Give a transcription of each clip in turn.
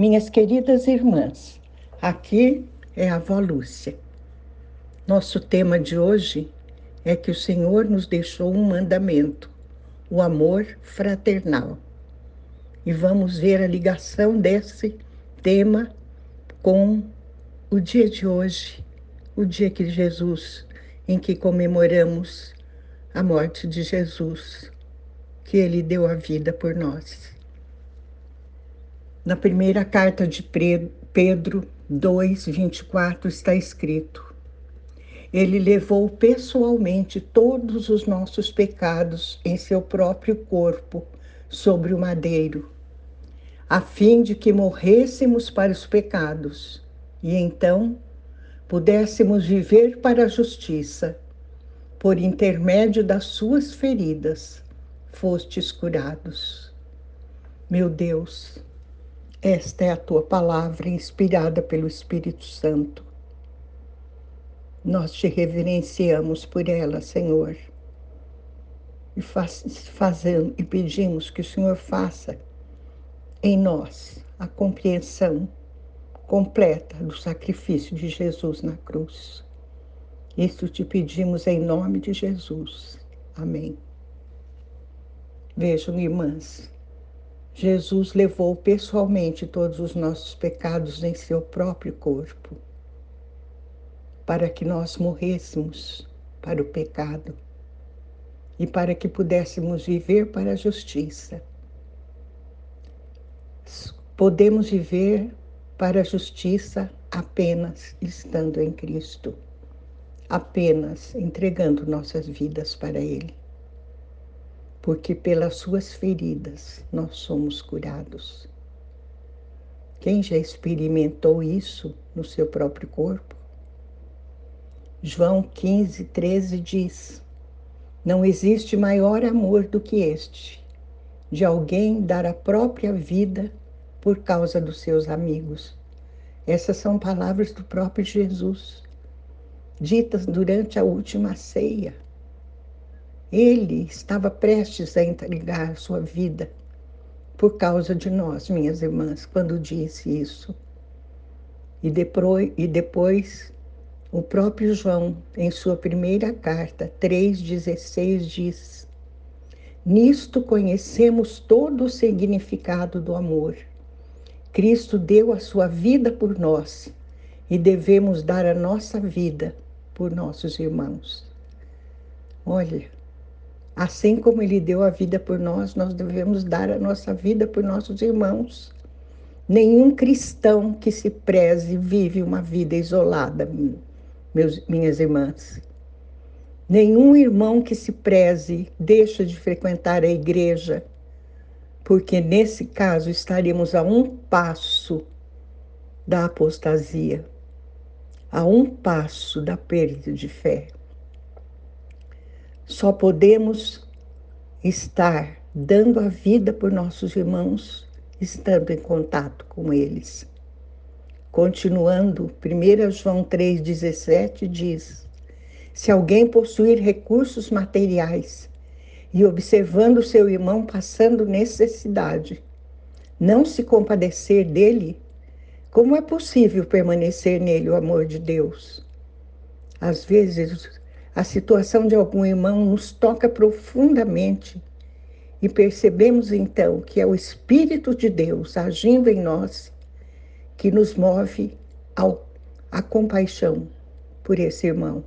Minhas queridas irmãs, aqui é a avó Lúcia. Nosso tema de hoje é que o Senhor nos deixou um mandamento, o amor fraternal. E vamos ver a ligação desse tema com o dia de hoje, o dia que Jesus, em que comemoramos a morte de Jesus, que ele deu a vida por nós. Na primeira carta de Pedro 2, 24 está escrito: Ele levou pessoalmente todos os nossos pecados em seu próprio corpo sobre o madeiro, a fim de que morrêssemos para os pecados e então pudéssemos viver para a justiça. Por intermédio das suas feridas, fostes curados. Meu Deus, esta é a tua palavra inspirada pelo Espírito Santo. Nós te reverenciamos por ela, Senhor. E, faz, fazendo, e pedimos que o Senhor faça em nós a compreensão completa do sacrifício de Jesus na cruz. Isso te pedimos em nome de Jesus. Amém. Vejam, irmãs, Jesus levou pessoalmente todos os nossos pecados em seu próprio corpo, para que nós morrêssemos para o pecado e para que pudéssemos viver para a justiça. Podemos viver para a justiça apenas estando em Cristo, apenas entregando nossas vidas para Ele porque pelas suas feridas nós somos curados. Quem já experimentou isso no seu próprio corpo? João 15, 13 diz: Não existe maior amor do que este, de alguém dar a própria vida por causa dos seus amigos. Essas são palavras do próprio Jesus, ditas durante a última ceia. Ele estava prestes a entregar sua vida por causa de nós, minhas irmãs, quando disse isso. E depois, e depois o próprio João, em sua primeira carta, 3,16, diz: Nisto conhecemos todo o significado do amor. Cristo deu a sua vida por nós e devemos dar a nossa vida por nossos irmãos. Olha, Assim como Ele deu a vida por nós, nós devemos dar a nossa vida por nossos irmãos. Nenhum cristão que se preze vive uma vida isolada, meus, minhas irmãs. Nenhum irmão que se preze deixa de frequentar a igreja, porque nesse caso estaríamos a um passo da apostasia, a um passo da perda de fé. Só podemos estar dando a vida por nossos irmãos estando em contato com eles. Continuando, 1 João 3,17 diz: Se alguém possuir recursos materiais e observando seu irmão passando necessidade, não se compadecer dele, como é possível permanecer nele o amor de Deus? Às vezes, a situação de algum irmão nos toca profundamente e percebemos então que é o Espírito de Deus agindo em nós que nos move ao, à compaixão por esse irmão.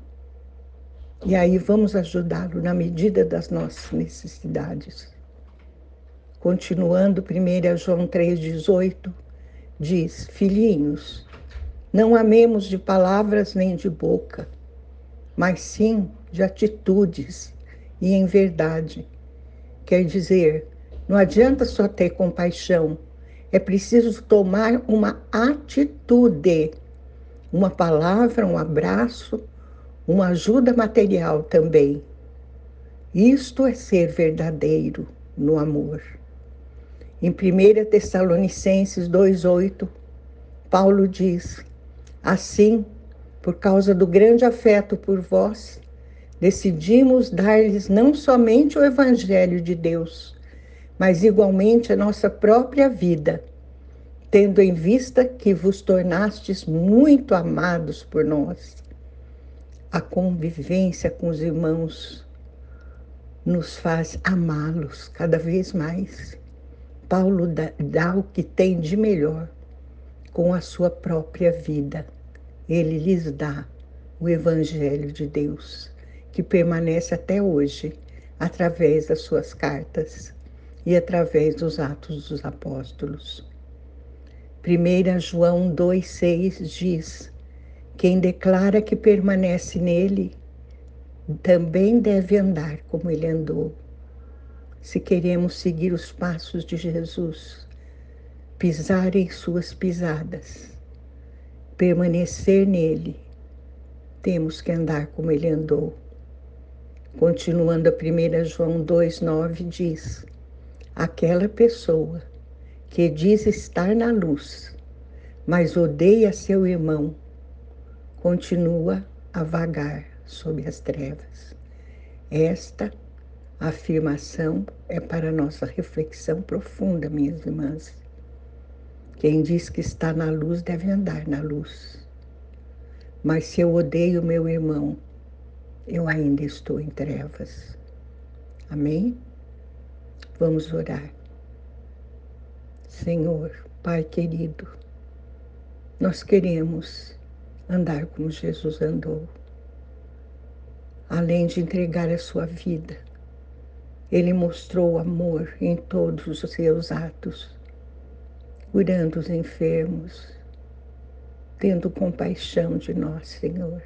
E aí vamos ajudá-lo na medida das nossas necessidades. Continuando, 1 João 3,18 diz: Filhinhos, não amemos de palavras nem de boca mas sim de atitudes e em verdade. Quer dizer, não adianta só ter compaixão, é preciso tomar uma atitude, uma palavra, um abraço, uma ajuda material também. Isto é ser verdadeiro no amor. Em 1 Tessalonicenses 2,8, Paulo diz: Assim, por causa do grande afeto por vós, decidimos dar-lhes não somente o Evangelho de Deus, mas igualmente a nossa própria vida, tendo em vista que vos tornastes muito amados por nós. A convivência com os irmãos nos faz amá-los cada vez mais. Paulo dá, dá, o que tem de melhor com a sua própria vida. Ele lhes dá o Evangelho de Deus, que permanece até hoje através das suas cartas e através dos Atos dos Apóstolos. 1 João 2,6 diz: Quem declara que permanece nele também deve andar como ele andou. Se queremos seguir os passos de Jesus, pisar em suas pisadas, permanecer nele, temos que andar como ele andou. Continuando a 1 João 2,9 diz: Aquela pessoa que diz estar na luz, mas odeia seu irmão, continua a vagar sob as trevas. Esta afirmação é para nossa reflexão profunda, minhas irmãs. Quem diz que está na luz deve andar na luz. Mas se eu odeio meu irmão, eu ainda estou em trevas. Amém? Vamos orar. Senhor, Pai querido, nós queremos andar como Jesus andou além de entregar a sua vida, ele mostrou amor em todos os seus atos, curando os enfermos, tendo compaixão de nós, Senhor.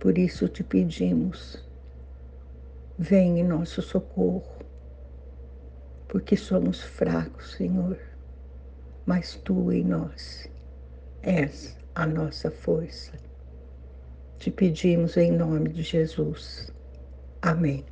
Por isso te pedimos, vem em nosso socorro, porque somos fracos, Senhor, mas tu em nós és a nossa força. Te pedimos em nome de Jesus. Amém.